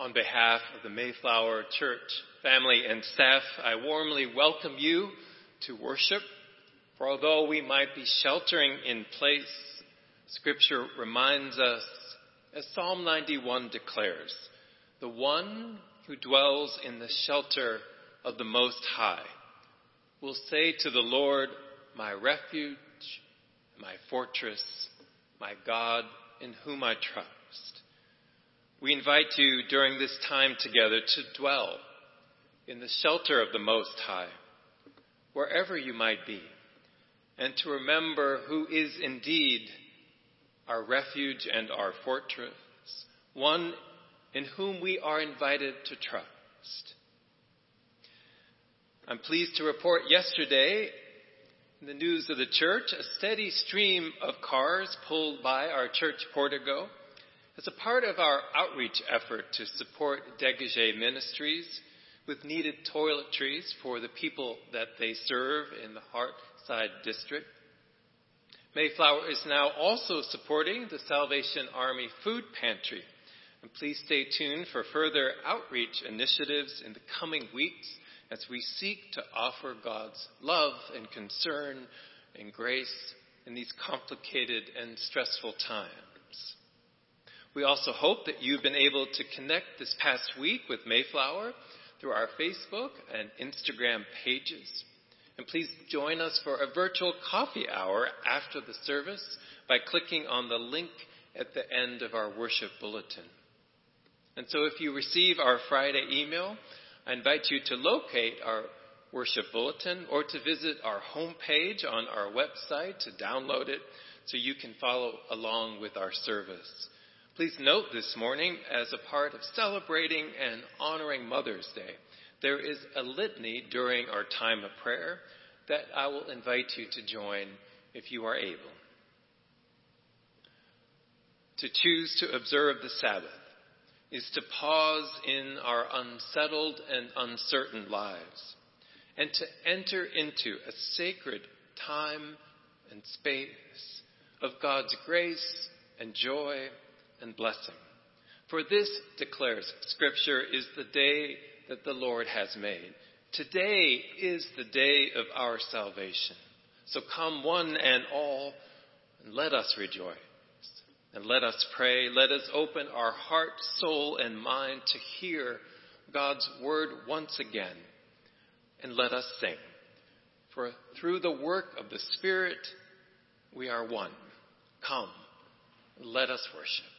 On behalf of the Mayflower Church family and staff, I warmly welcome you to worship. For although we might be sheltering in place, Scripture reminds us, as Psalm 91 declares, the one who dwells in the shelter of the Most High will say to the Lord, My refuge, my fortress, my God in whom I trust. We invite you during this time together to dwell in the shelter of the Most High, wherever you might be, and to remember who is indeed our refuge and our fortress, one in whom we are invited to trust. I'm pleased to report yesterday in the news of the church, a steady stream of cars pulled by our church portico as a part of our outreach effort to support Degage Ministries with needed toiletries for the people that they serve in the Heartside district. Mayflower is now also supporting the Salvation Army Food Pantry. And please stay tuned for further outreach initiatives in the coming weeks as we seek to offer God's love and concern and grace in these complicated and stressful times. We also hope that you've been able to connect this past week with Mayflower through our Facebook and Instagram pages. And please join us for a virtual coffee hour after the service by clicking on the link at the end of our worship bulletin. And so if you receive our Friday email, I invite you to locate our worship bulletin or to visit our homepage on our website to download it so you can follow along with our service. Please note this morning, as a part of celebrating and honoring Mother's Day, there is a litany during our time of prayer that I will invite you to join if you are able. To choose to observe the Sabbath is to pause in our unsettled and uncertain lives and to enter into a sacred time and space of God's grace and joy and blessing. For this, declares Scripture, is the day that the Lord has made. Today is the day of our salvation. So come one and all, and let us rejoice. And let us pray. Let us open our heart, soul, and mind to hear God's word once again. And let us sing. For through the work of the Spirit, we are one. Come, let us worship.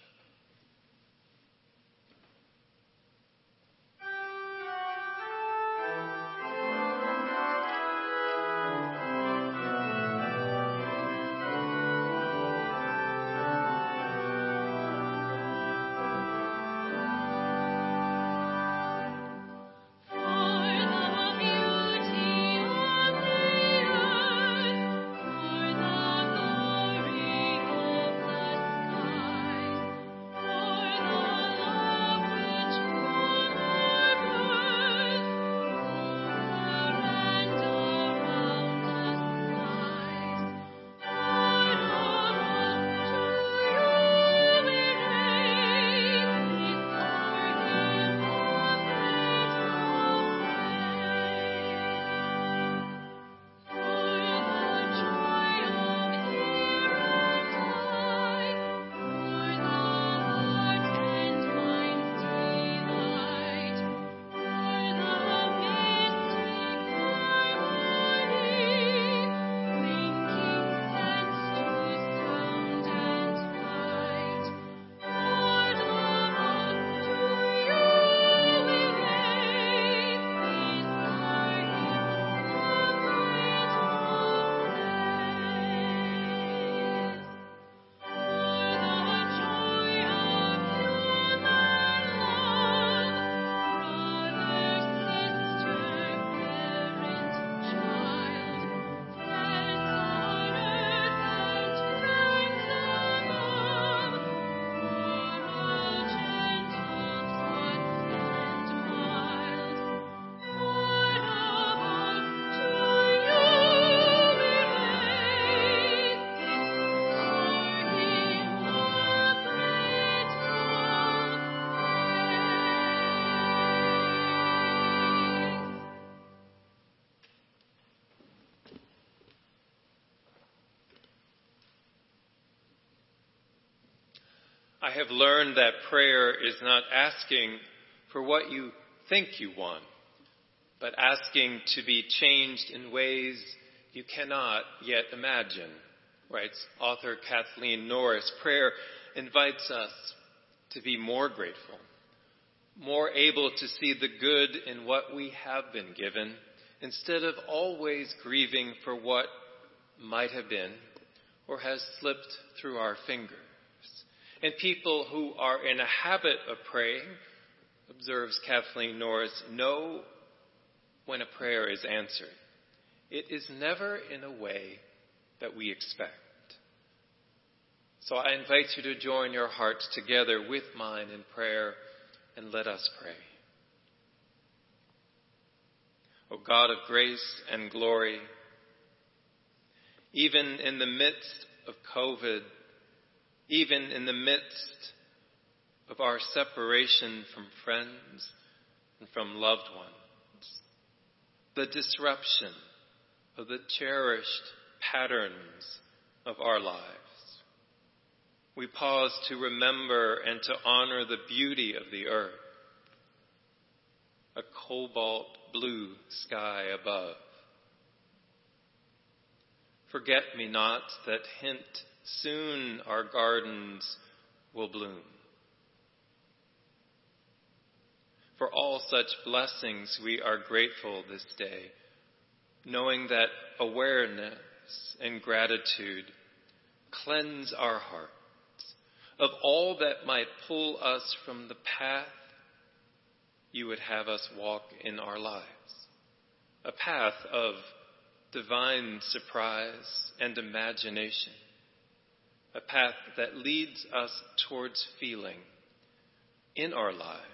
I have learned that prayer is not asking for what you think you want, but asking to be changed in ways you cannot yet imagine, writes author Kathleen Norris. Prayer invites us to be more grateful, more able to see the good in what we have been given, instead of always grieving for what might have been or has slipped through our fingers. And people who are in a habit of praying, observes Kathleen Norris, know when a prayer is answered. It is never in a way that we expect. So I invite you to join your hearts together with mine in prayer and let us pray. O God of grace and glory, even in the midst of COVID, even in the midst of our separation from friends and from loved ones, the disruption of the cherished patterns of our lives. We pause to remember and to honor the beauty of the earth, a cobalt blue sky above. Forget me nots that hint soon our gardens will bloom. For all such blessings we are grateful this day, knowing that awareness and gratitude cleanse our hearts of all that might pull us from the path you would have us walk in our lives. A path of divine surprise and imagination. A path that leads us towards feeling in our lives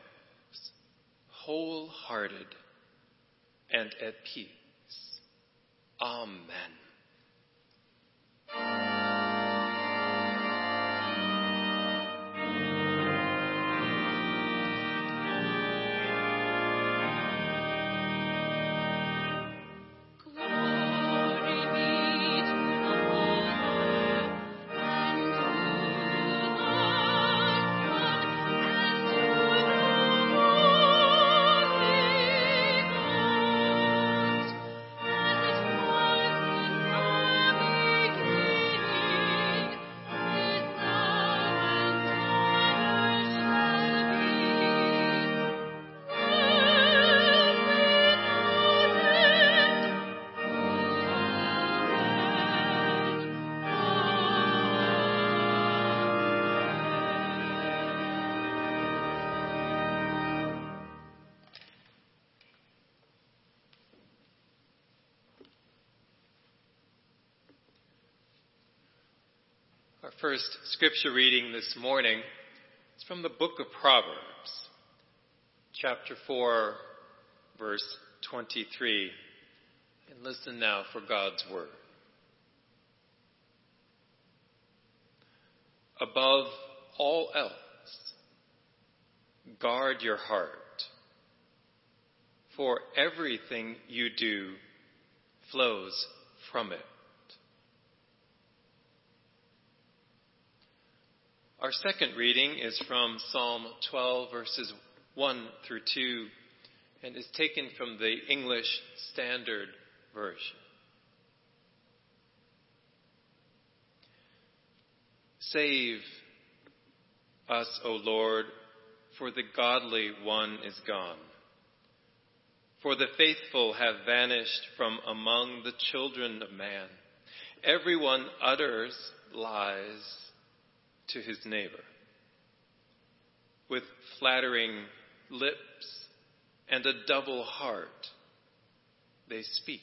wholehearted and at peace. Amen. First scripture reading this morning is from the book of Proverbs, chapter 4, verse 23. And listen now for God's word. Above all else, guard your heart, for everything you do flows from it. Our second reading is from Psalm 12, verses 1 through 2, and is taken from the English Standard Version. Save us, O Lord, for the godly one is gone. For the faithful have vanished from among the children of man. Everyone utters lies to his neighbor. With flattering lips and a double heart, they speak.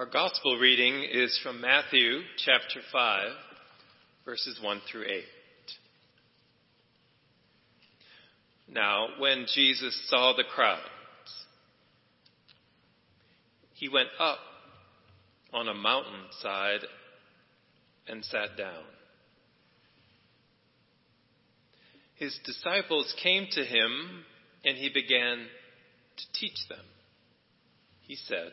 Our gospel reading is from Matthew chapter 5, verses 1 through 8. Now, when Jesus saw the crowds, he went up on a mountainside and sat down. His disciples came to him and he began to teach them. He said,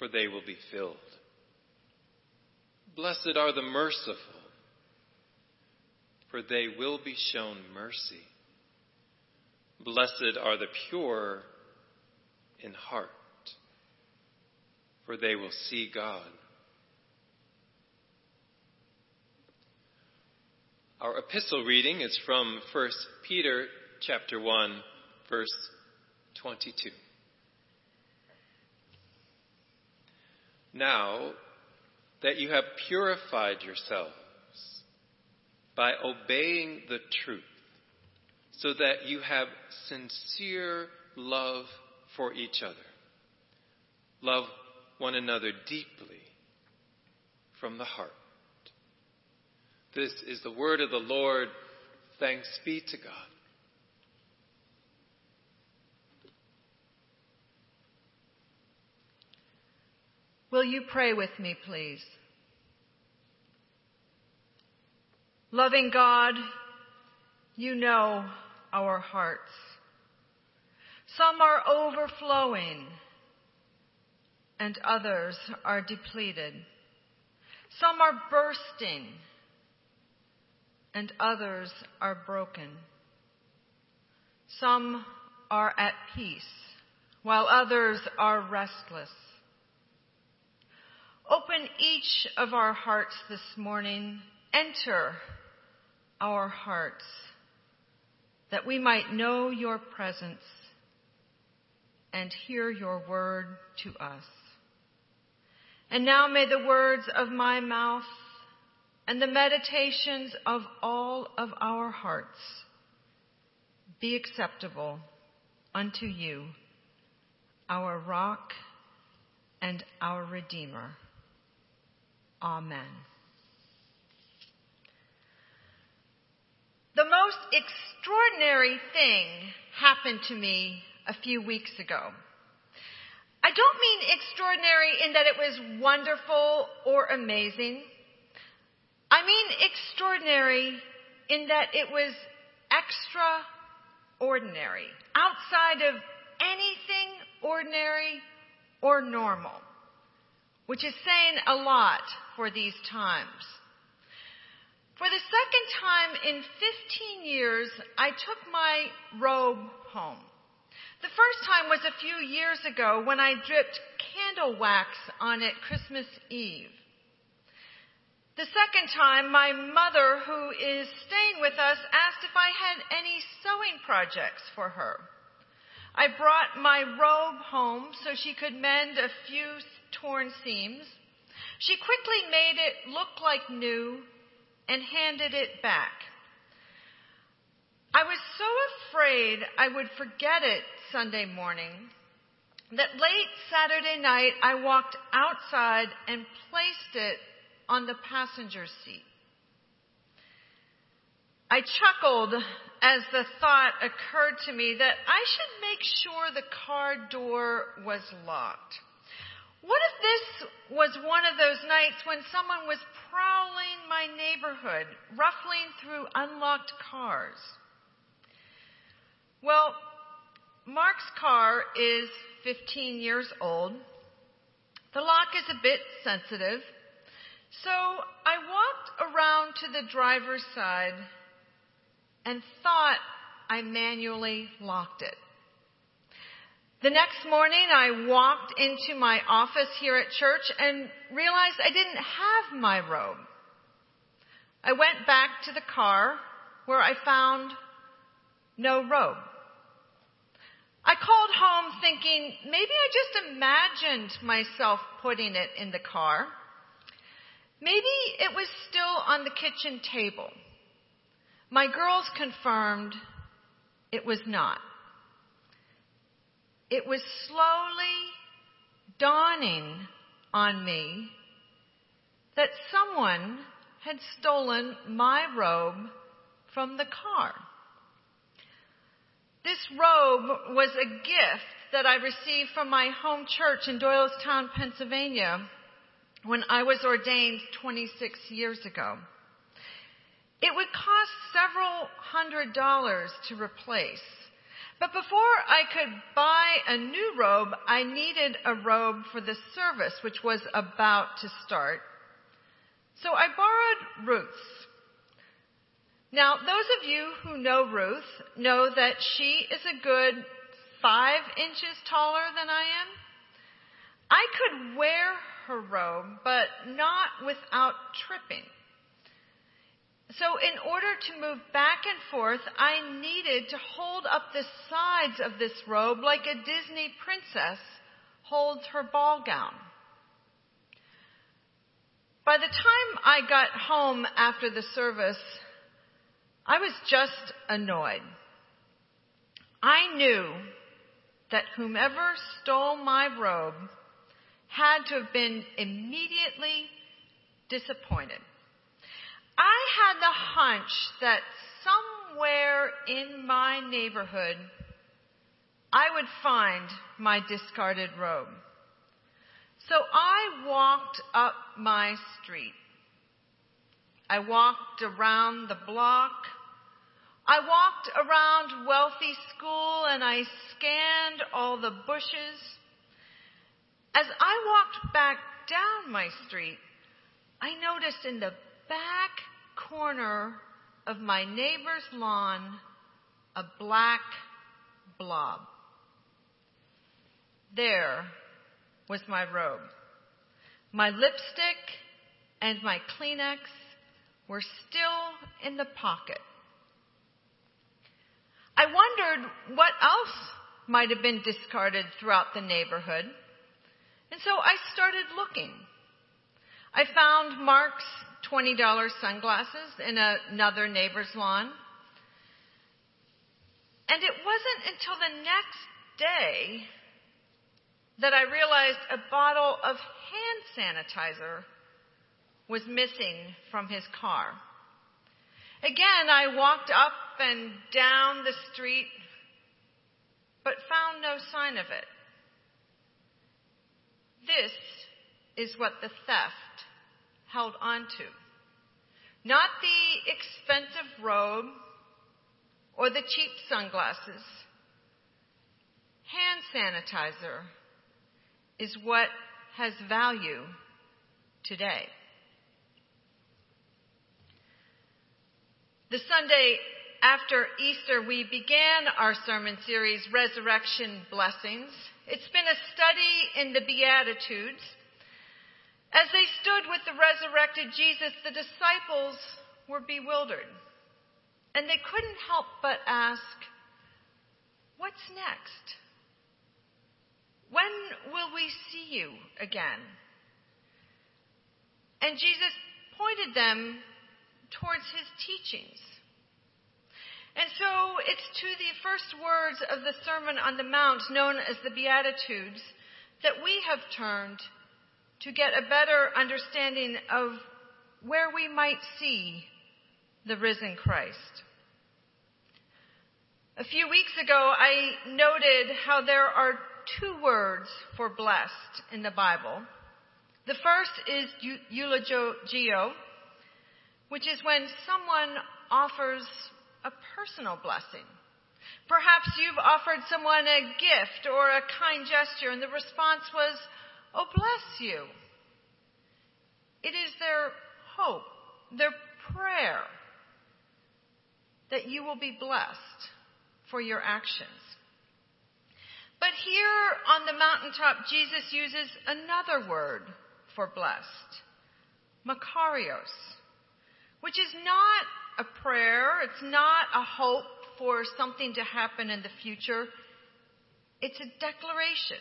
for they will be filled. Blessed are the merciful, for they will be shown mercy. Blessed are the pure in heart, for they will see God. Our epistle reading is from 1 Peter chapter 1 verse 22. Now that you have purified yourselves by obeying the truth, so that you have sincere love for each other. Love one another deeply from the heart. This is the word of the Lord. Thanks be to God. Will you pray with me, please? Loving God, you know our hearts. Some are overflowing and others are depleted. Some are bursting and others are broken. Some are at peace while others are restless. Open each of our hearts this morning. Enter our hearts that we might know your presence and hear your word to us. And now may the words of my mouth and the meditations of all of our hearts be acceptable unto you, our rock and our redeemer. Amen. The most extraordinary thing happened to me a few weeks ago. I don't mean extraordinary in that it was wonderful or amazing. I mean extraordinary in that it was extraordinary, outside of anything ordinary or normal which is saying a lot for these times. For the second time in 15 years, I took my robe home. The first time was a few years ago when I dripped candle wax on it Christmas Eve. The second time, my mother, who is staying with us, asked if I had any sewing projects for her. I brought my robe home so she could mend a few torn seams. She quickly made it look like new and handed it back. I was so afraid I would forget it Sunday morning that late Saturday night I walked outside and placed it on the passenger seat. I chuckled as the thought occurred to me that I should make sure the car door was locked. What if this was one of those nights when someone was prowling my neighborhood, ruffling through unlocked cars? Well, Mark's car is 15 years old. The lock is a bit sensitive. So I walked around to the driver's side and thought I manually locked it. The next morning I walked into my office here at church and realized I didn't have my robe. I went back to the car where I found no robe. I called home thinking maybe I just imagined myself putting it in the car. Maybe it was still on the kitchen table. My girls confirmed it was not. It was slowly dawning on me that someone had stolen my robe from the car. This robe was a gift that I received from my home church in Doylestown, Pennsylvania when I was ordained 26 years ago. It would cost several hundred dollars to replace. But before I could buy a new robe, I needed a robe for the service, which was about to start. So I borrowed Ruth's. Now, those of you who know Ruth know that she is a good five inches taller than I am. I could wear her robe, but not without tripping. So in order to move back and forth, I needed to hold up the sides of this robe like a Disney princess holds her ball gown. By the time I got home after the service, I was just annoyed. I knew that whomever stole my robe had to have been immediately disappointed. I had the hunch that somewhere in my neighborhood I would find my discarded robe. So I walked up my street. I walked around the block. I walked around Wealthy School and I scanned all the bushes. As I walked back down my street, I noticed in the back corner of my neighbor's lawn a black blob. There was my robe. My lipstick and my Kleenex were still in the pocket. I wondered what else might have been discarded throughout the neighborhood. And so I started looking. I found Mark's $20 sunglasses in another neighbor's lawn. And it wasn't until the next day that I realized a bottle of hand sanitizer was missing from his car. Again, I walked up and down the street, but found no sign of it. This is what the theft held onto. Not the expensive robe or the cheap sunglasses. Hand sanitizer is what has value today. The Sunday after Easter, we began our sermon series, Resurrection Blessings. It's been a study in the Beatitudes. As they stood with the resurrected Jesus, the disciples were bewildered. And they couldn't help but ask, What's next? When will we see you again? And Jesus pointed them towards his teachings. And so it's to the first words of the Sermon on the Mount, known as the Beatitudes, that we have turned to get a better understanding of where we might see the risen Christ. A few weeks ago, I noted how there are two words for blessed in the Bible. The first is eulogio, which is when someone offers a personal blessing. Perhaps you've offered someone a gift or a kind gesture and the response was, Oh, bless you. It is their hope, their prayer that you will be blessed for your actions. But here on the mountaintop, Jesus uses another word for blessed, Makarios, which is not a prayer, it's not a hope for something to happen in the future. It's a declaration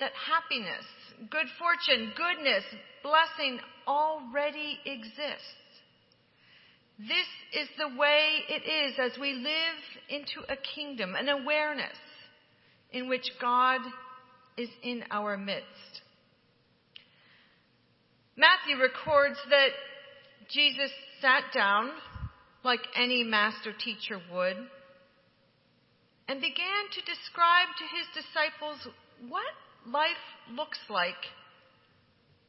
that happiness, good fortune, goodness, blessing already exists. This is the way it is as we live into a kingdom, an awareness in which God is in our midst. Matthew records that Jesus sat down like any master teacher would and began to describe to his disciples what life looks like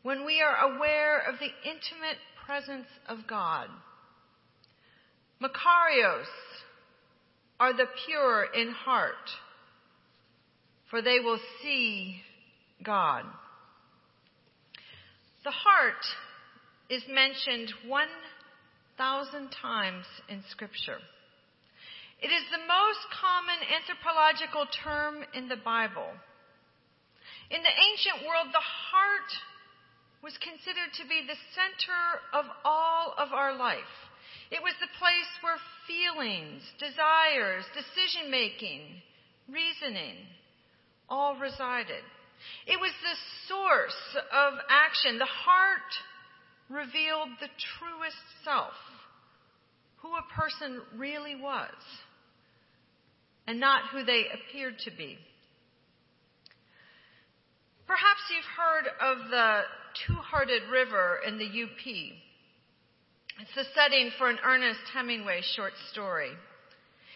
when we are aware of the intimate presence of God. Makarios are the pure in heart, for they will see God. The heart is mentioned 1,000 times in Scripture. It is the most common anthropological term in the Bible. In the ancient world, the heart was considered to be the center of all of our life. It was the place where feelings, desires, decision making, reasoning all resided. It was the source of action. The heart revealed the truest self, who a person really was, and not who they appeared to be. Perhaps you've heard of the Two Hearted River in the UP. It's the setting for an Ernest Hemingway short story.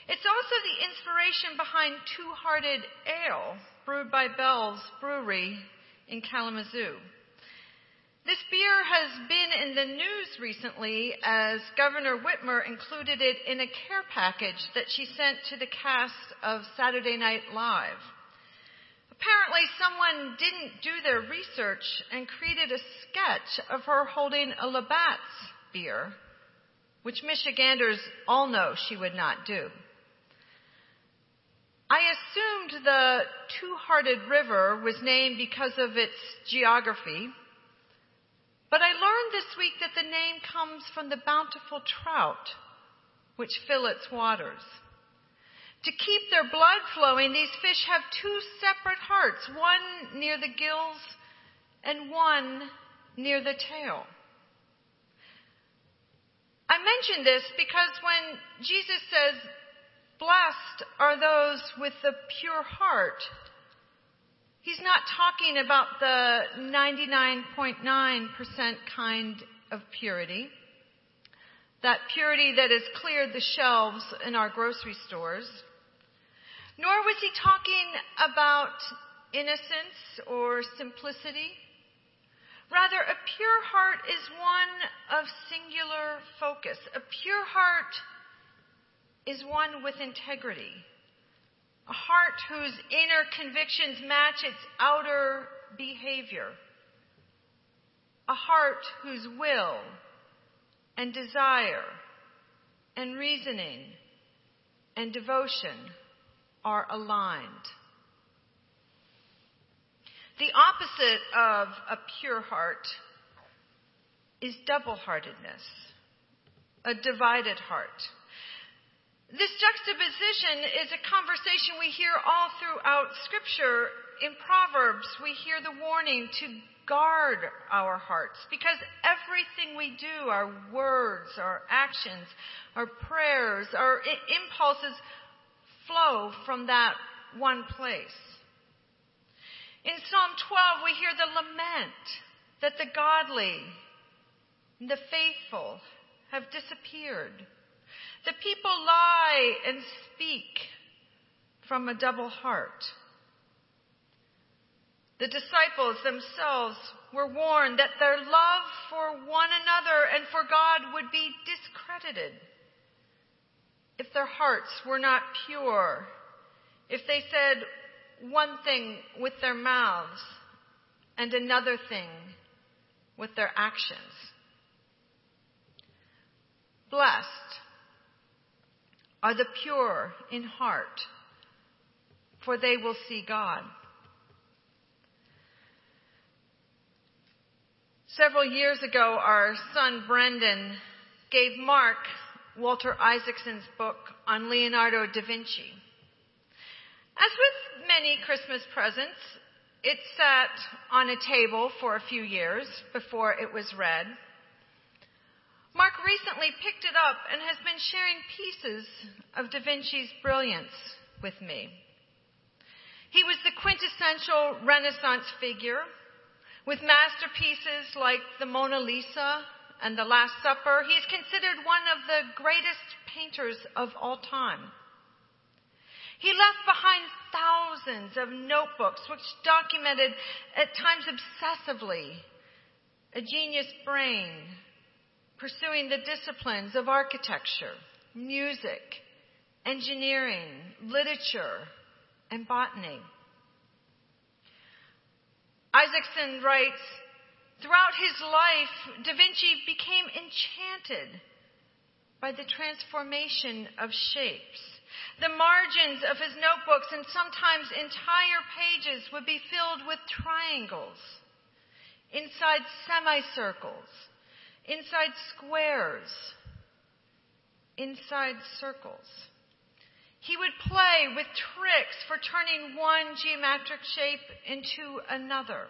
It's also the inspiration behind Two Hearted Ale, brewed by Bell's Brewery in Kalamazoo. This beer has been in the news recently as Governor Whitmer included it in a care package that she sent to the cast of Saturday Night Live. Apparently, someone didn't do their research and created a sketch of her holding a Labatt's beer, which Michiganders all know she would not do. I assumed the Two Hearted River was named because of its geography, but I learned this week that the name comes from the bountiful trout which fill its waters. To keep their blood flowing, these fish have two separate hearts, one near the gills and one near the tail. I mention this because when Jesus says, blessed are those with the pure heart, he's not talking about the 99.9% kind of purity, that purity that has cleared the shelves in our grocery stores. Nor was he talking about innocence or simplicity. Rather, a pure heart is one of singular focus. A pure heart is one with integrity. A heart whose inner convictions match its outer behavior. A heart whose will and desire and reasoning and devotion are aligned. The opposite of a pure heart is double heartedness, a divided heart. This juxtaposition is a conversation we hear all throughout Scripture. In Proverbs, we hear the warning to guard our hearts because everything we do, our words, our actions, our prayers, our impulses, flow from that one place. In Psalm 12, we hear the lament that the godly, and the faithful have disappeared. The people lie and speak from a double heart. The disciples themselves were warned that their love for one another and for God would be discredited if their hearts were not pure, if they said one thing with their mouths and another thing with their actions. Blessed are the pure in heart, for they will see God. Several years ago, our son Brendan gave Mark Walter Isaacson's book on Leonardo da Vinci. As with many Christmas presents, it sat on a table for a few years before it was read. Mark recently picked it up and has been sharing pieces of Da Vinci's brilliance with me. He was the quintessential Renaissance figure with masterpieces like the Mona Lisa and the Last Supper. He is considered one of the greatest painters of all time. He left behind thousands of notebooks which documented at times obsessively a genius brain pursuing the disciplines of architecture, music, engineering, literature, and botany. Isaacson writes, Throughout his life, Da Vinci became enchanted by the transformation of shapes. The margins of his notebooks and sometimes entire pages would be filled with triangles, inside semicircles, inside squares, inside circles. He would play with tricks for turning one geometric shape into another.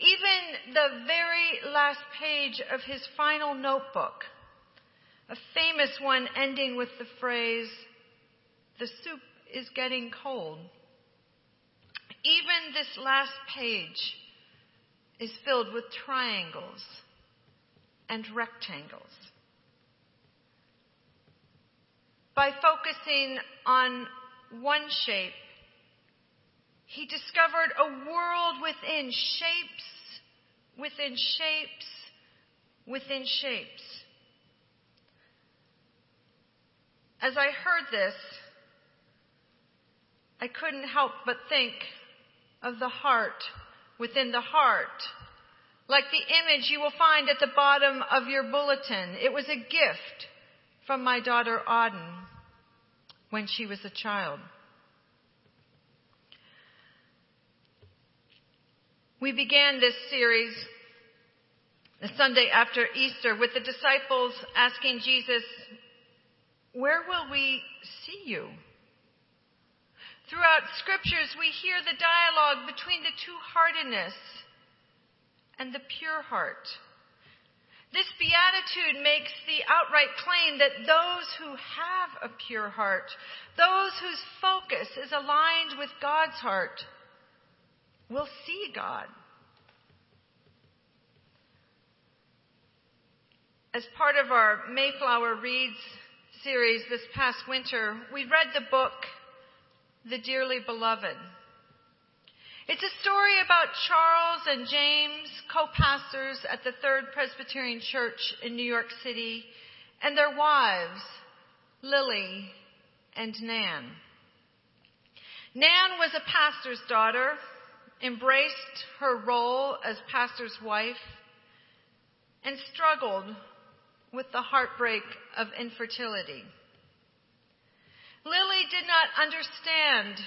Even the very last page of his final notebook, a famous one ending with the phrase, the soup is getting cold. Even this last page is filled with triangles and rectangles. By focusing on one shape, he discovered a world within shapes, within shapes, within shapes. As I heard this, I couldn't help but think of the heart within the heart like the image you will find at the bottom of your bulletin. It was a gift from my daughter Auden when she was a child. We began this series the Sunday after Easter with the disciples asking Jesus, Where will we see you? Throughout scriptures, we hear the dialogue between the two heartedness and the pure heart. This beatitude makes the outright claim that those who have a pure heart, those whose focus is aligned with God's heart, will see God. As part of our Mayflower Reads series this past winter, we read the book, The Dearly Beloved. It's a story about Charles and James, co-pastors at the Third Presbyterian Church in New York City, and their wives, Lily and Nan. Nan was a pastor's daughter, embraced her role as pastor's wife, and struggled with the heartbreak of infertility. Lily did not understand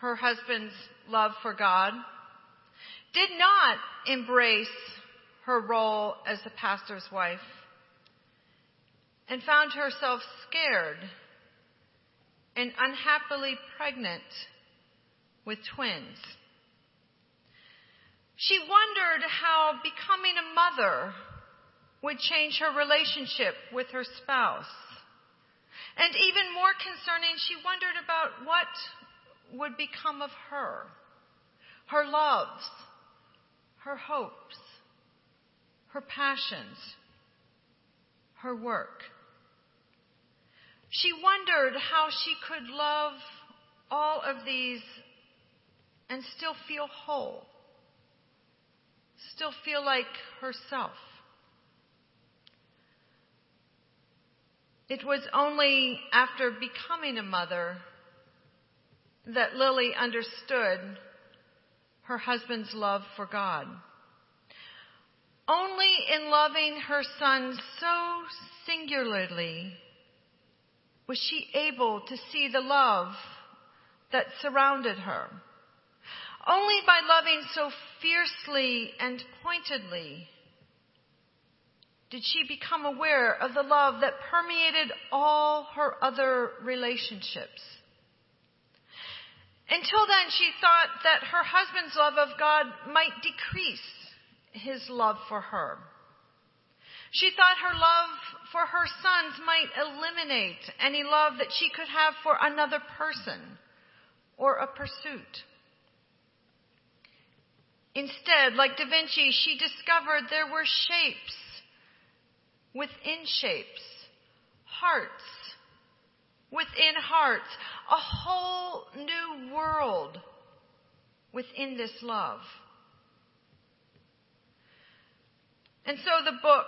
her husband's love for God, did not embrace her role as the pastor's wife, and found herself scared and unhappily pregnant with twins. She wondered how becoming a mother would change her relationship with her spouse. And even more concerning, she wondered about what would become of her, her loves, her hopes, her passions, her work. She wondered how she could love all of these and still feel whole, still feel like herself. It was only after becoming a mother that Lily understood her husband's love for God. Only in loving her son so singularly was she able to see the love that surrounded her. Only by loving so fiercely and pointedly did she become aware of the love that permeated all her other relationships. Until then, she thought that her husband's love of God might decrease his love for her. She thought her love for her sons might eliminate any love that she could have for another person or a pursuit. Instead, like Da Vinci, she discovered there were shapes within shapes, hearts within hearts, a whole new world within this love. And so the book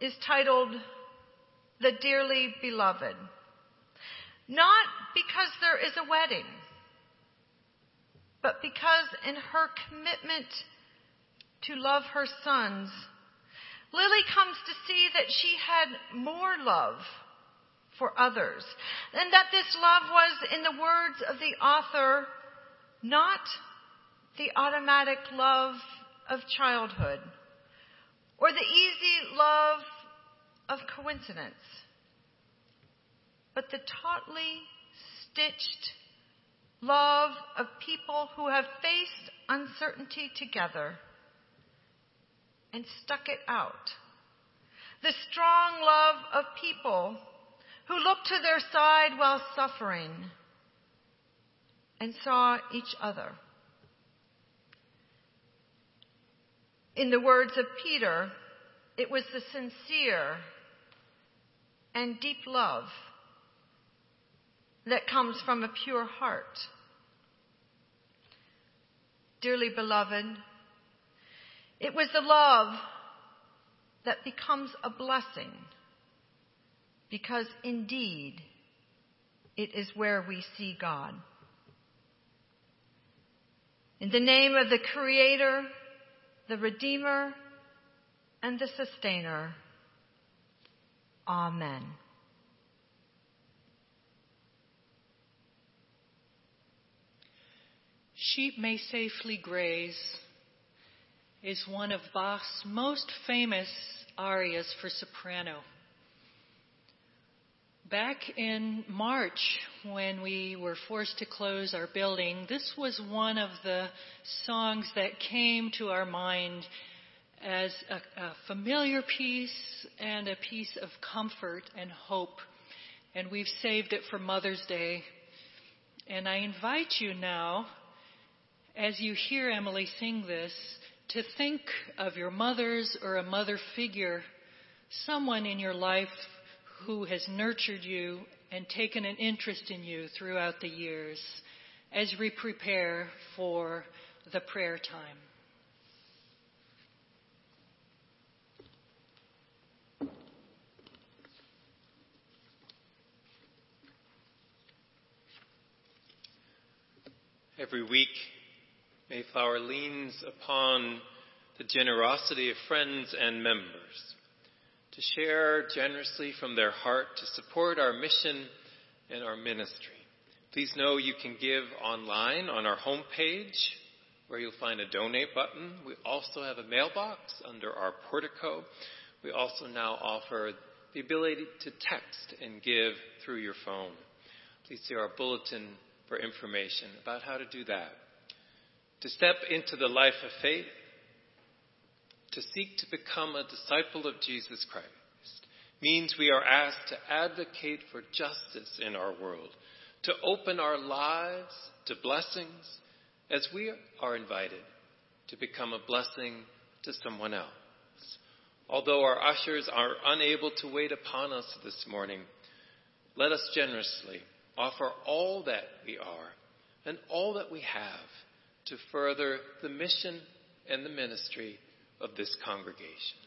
is titled The Dearly Beloved. Not because there is a wedding, but because in her commitment to love her sons, Lily comes to see that she had more love for others, and that this love was, in the words of the author, not the automatic love of childhood or the easy love of coincidence, but the tautly stitched love of people who have faced uncertainty together and stuck it out. The strong love of people who looked to their side while suffering and saw each other. In the words of Peter, it was the sincere and deep love that comes from a pure heart. Dearly beloved, it was the love that becomes a blessing because indeed it is where we see God. In the name of the Creator, the Redeemer, and the Sustainer, Amen. Sheep May Safely Graze is one of Bach's most famous arias for soprano. Back in March, when we were forced to close our building, this was one of the songs that came to our mind as a, a familiar piece and a piece of comfort and hope. And we've saved it for Mother's Day. And I invite you now, as you hear Emily sing this, to think of your mother's or a mother figure, someone in your life who has nurtured you and taken an interest in you throughout the years as we prepare for the prayer time. Every week, Mayflower leans upon the generosity of friends and members to share generously from their heart to support our mission and our ministry. Please know you can give online on our homepage where you'll find a donate button. We also have a mailbox under our portico. We also now offer the ability to text and give through your phone. Please see our bulletin for information about how to do that. To step into the life of faith, to seek to become a disciple of Jesus Christ means we are asked to advocate for justice in our world, to open our lives to blessings as we are invited to become a blessing to someone else. Although our ushers are unable to wait upon us this morning, let us generously offer all that we are and all that we have to further the mission and the ministry of this congregation.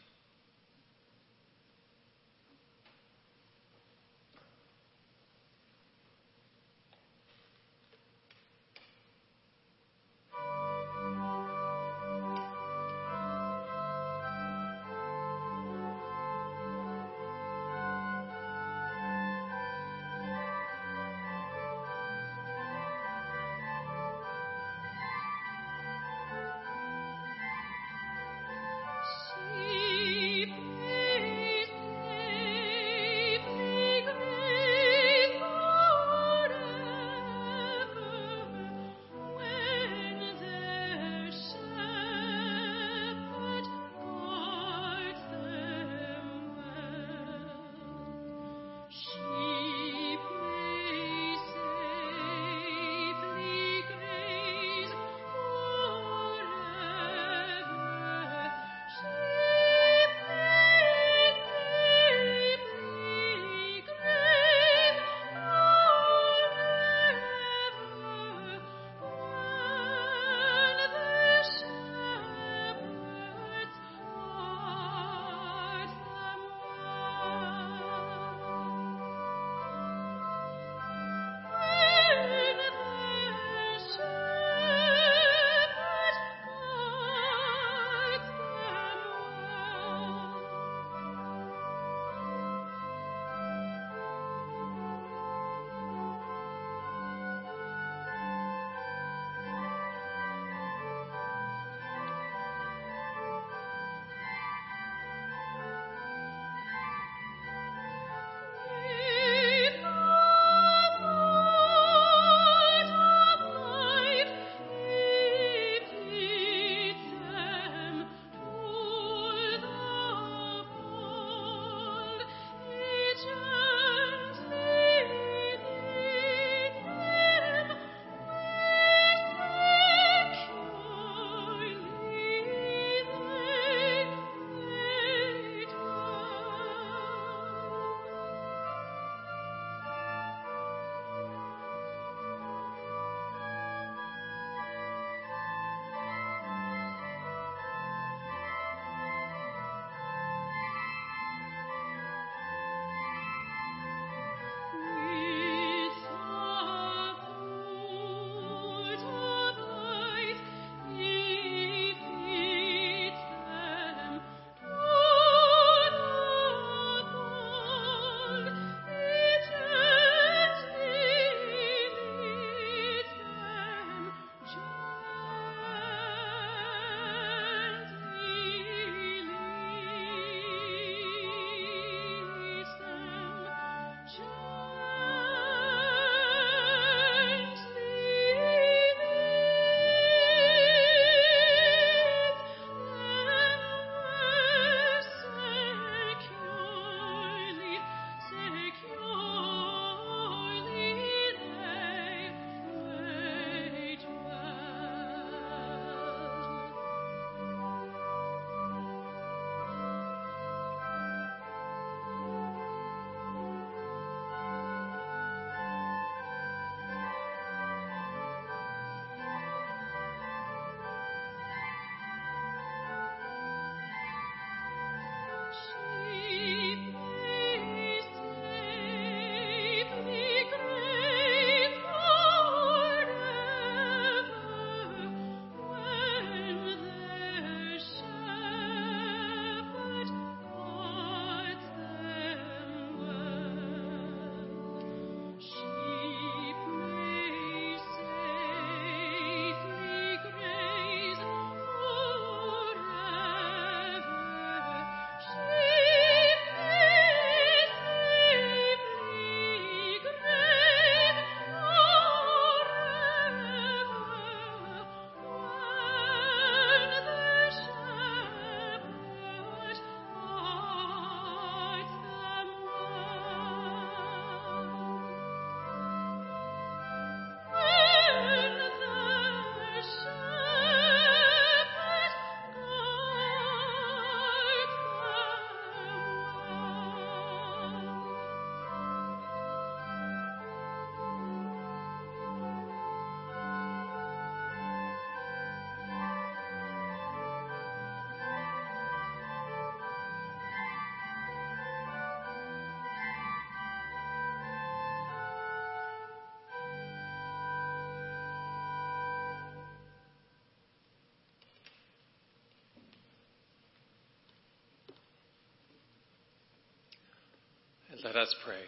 Let us pray.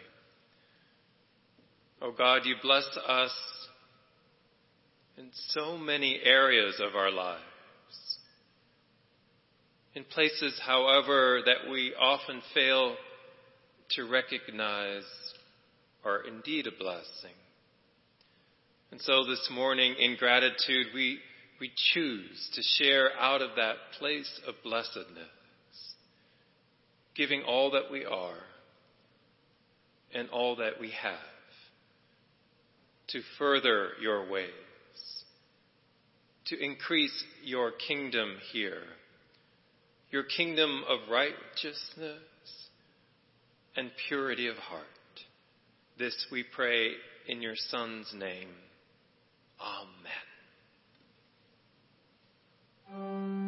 Oh God, you bless us in so many areas of our lives. In places, however, that we often fail to recognize are indeed a blessing. And so this morning, in gratitude, we, we choose to share out of that place of blessedness, giving all that we are and all that we have to further your ways, to increase your kingdom here, your kingdom of righteousness and purity of heart. This we pray in your Son's name. Amen.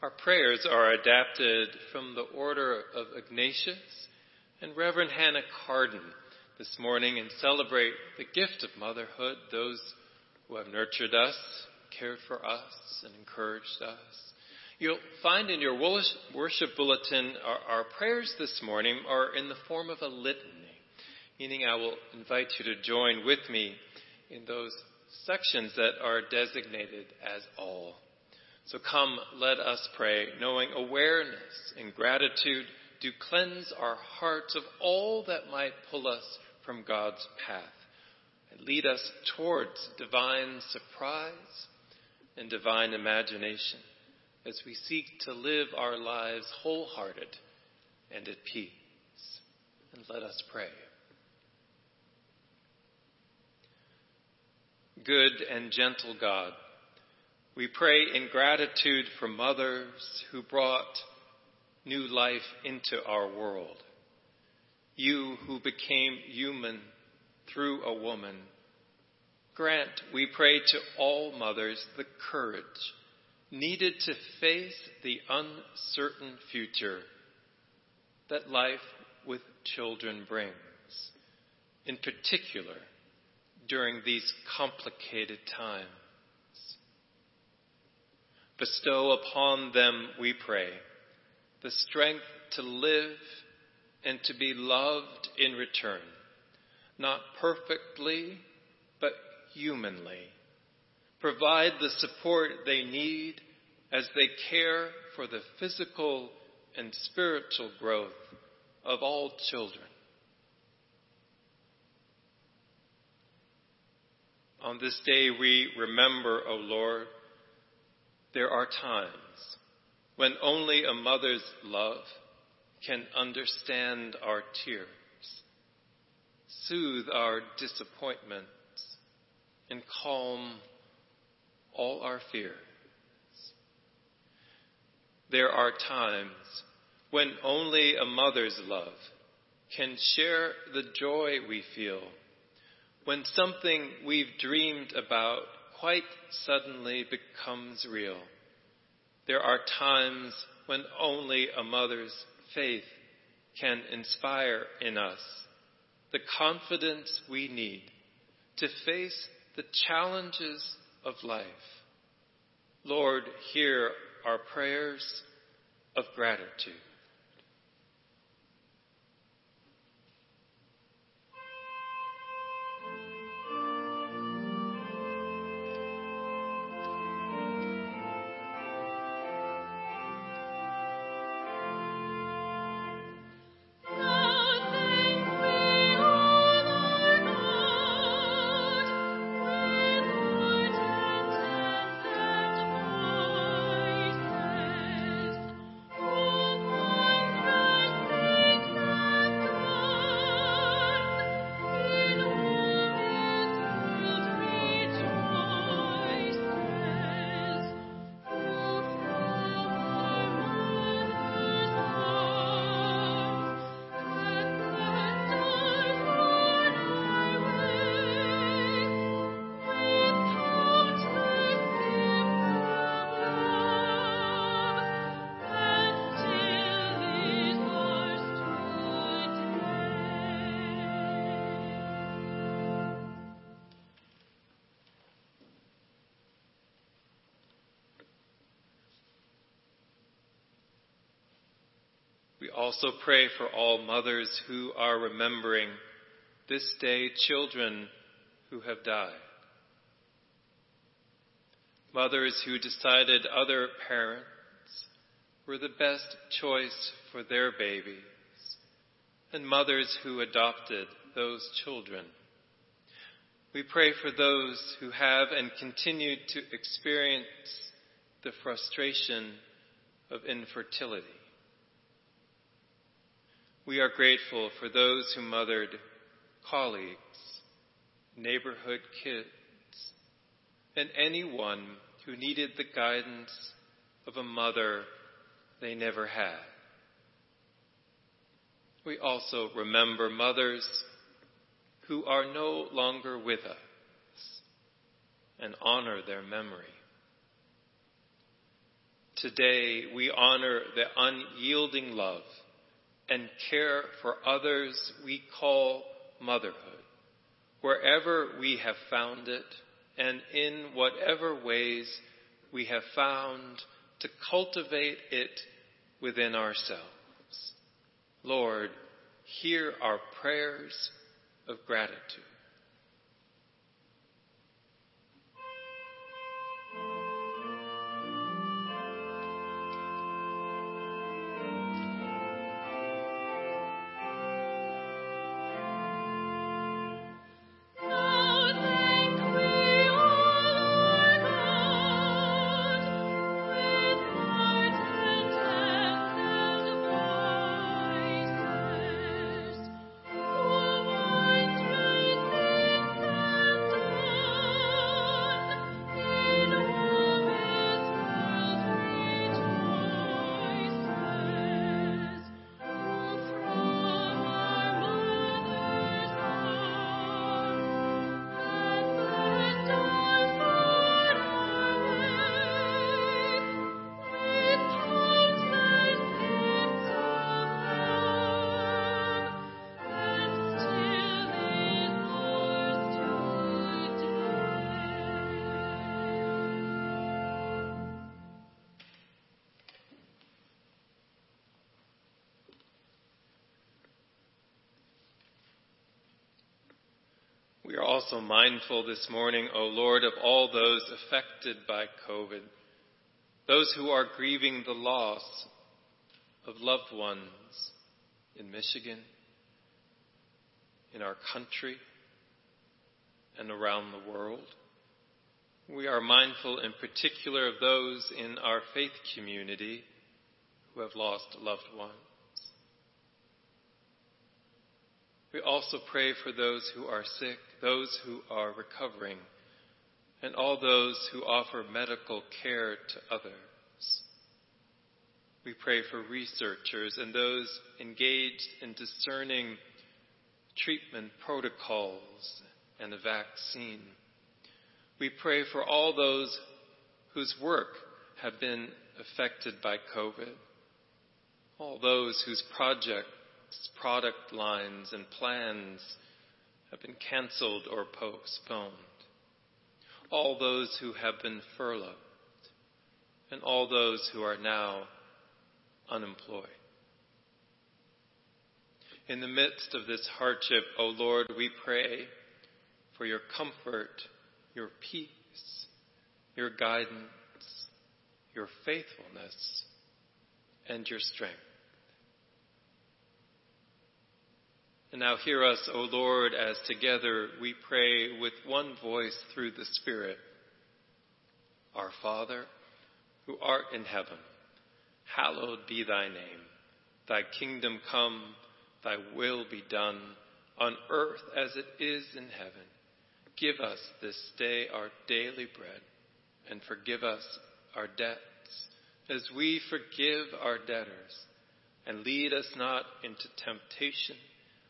Our prayers are adapted from the order of Ignatius and Reverend Hannah Carden this morning and celebrate the gift of motherhood, those who have nurtured us, cared for us, and encouraged us. You'll find in your worship bulletin our, our prayers this morning are in the form of a litany, meaning I will invite you to join with me in those sections that are designated as all. So come, let us pray, knowing awareness and gratitude do cleanse our hearts of all that might pull us from God's path and lead us towards divine surprise and divine imagination as we seek to live our lives wholehearted and at peace. And let us pray. Good and gentle God, we pray in gratitude for mothers who brought new life into our world. You who became human through a woman. Grant, we pray to all mothers, the courage needed to face the uncertain future that life with children brings, in particular during these complicated times. Bestow upon them, we pray, the strength to live and to be loved in return, not perfectly, but humanly. Provide the support they need as they care for the physical and spiritual growth of all children. On this day we remember, O Lord, there are times when only a mother's love can understand our tears, soothe our disappointments, and calm all our fears. There are times when only a mother's love can share the joy we feel when something we've dreamed about quite suddenly becomes real. There are times when only a mother's faith can inspire in us the confidence we need to face the challenges of life. Lord, hear our prayers of gratitude. Also pray for all mothers who are remembering this day children who have died. Mothers who decided other parents were the best choice for their babies, and mothers who adopted those children. We pray for those who have and continue to experience the frustration of infertility. We are grateful for those who mothered colleagues, neighborhood kids, and anyone who needed the guidance of a mother they never had. We also remember mothers who are no longer with us and honor their memory. Today we honor the unyielding love and care for others we call motherhood, wherever we have found it and in whatever ways we have found to cultivate it within ourselves. Lord, hear our prayers of gratitude. Also mindful this morning, O Lord, of all those affected by COVID, those who are grieving the loss of loved ones in Michigan, in our country, and around the world. We are mindful in particular of those in our faith community who have lost loved ones. We also pray for those who are sick, those who are recovering, and all those who offer medical care to others. We pray for researchers and those engaged in discerning treatment protocols and a vaccine. We pray for all those whose work have been affected by COVID, all those whose projects product lines and plans have been canceled or postponed. All those who have been furloughed and all those who are now unemployed. In the midst of this hardship, O oh Lord, we pray for your comfort, your peace, your guidance, your faithfulness, and your strength. And now hear us, O Lord, as together we pray with one voice through the Spirit. Our Father, who art in heaven, hallowed be thy name. Thy kingdom come, thy will be done, on earth as it is in heaven. Give us this day our daily bread, and forgive us our debts, as we forgive our debtors. And lead us not into temptation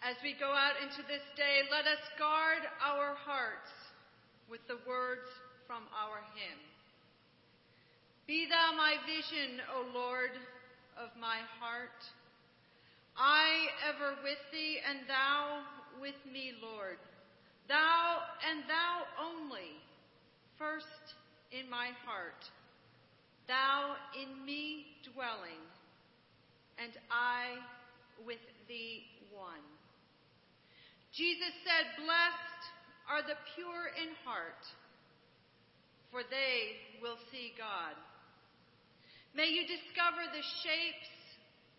As we go out into this day, let us guard our hearts with the words from our hymn. Be thou my vision, O Lord, of my heart. I ever with thee, and thou with me, Lord. Thou and thou only, first in my heart. Thou in me dwelling, and I with thee one. Jesus said, Blessed are the pure in heart, for they will see God. May you discover the shapes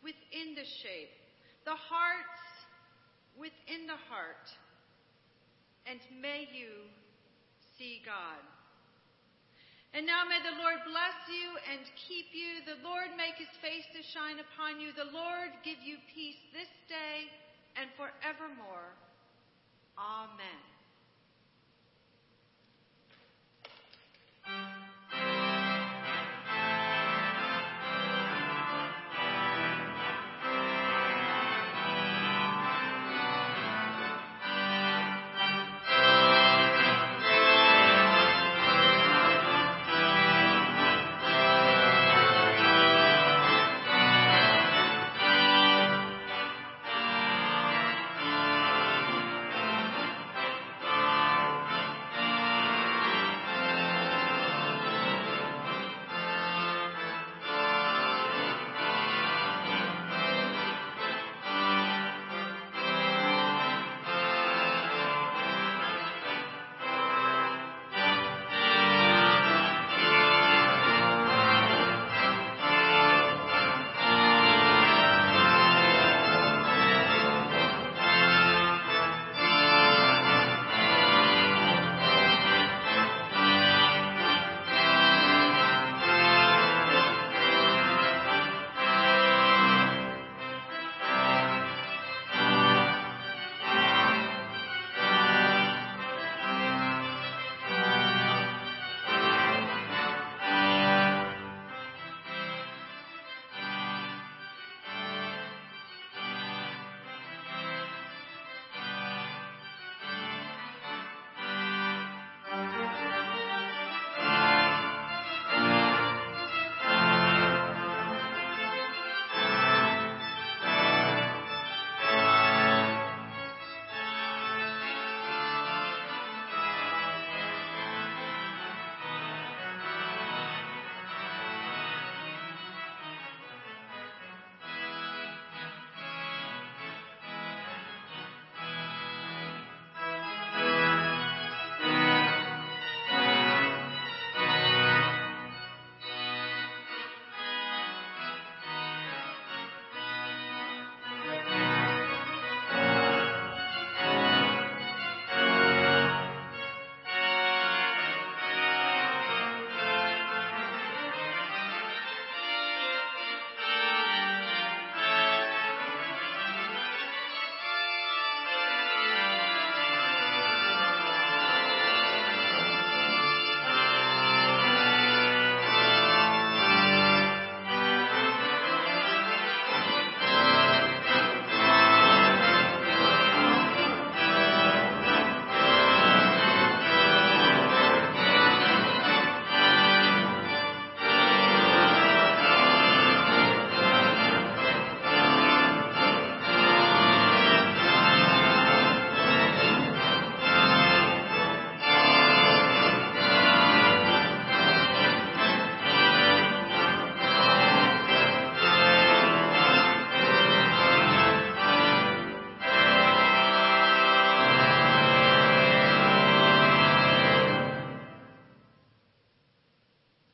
within the shape, the hearts within the heart, and may you see God. And now may the Lord bless you and keep you. The Lord make his face to shine upon you. The Lord give you peace this day and forevermore. Amen.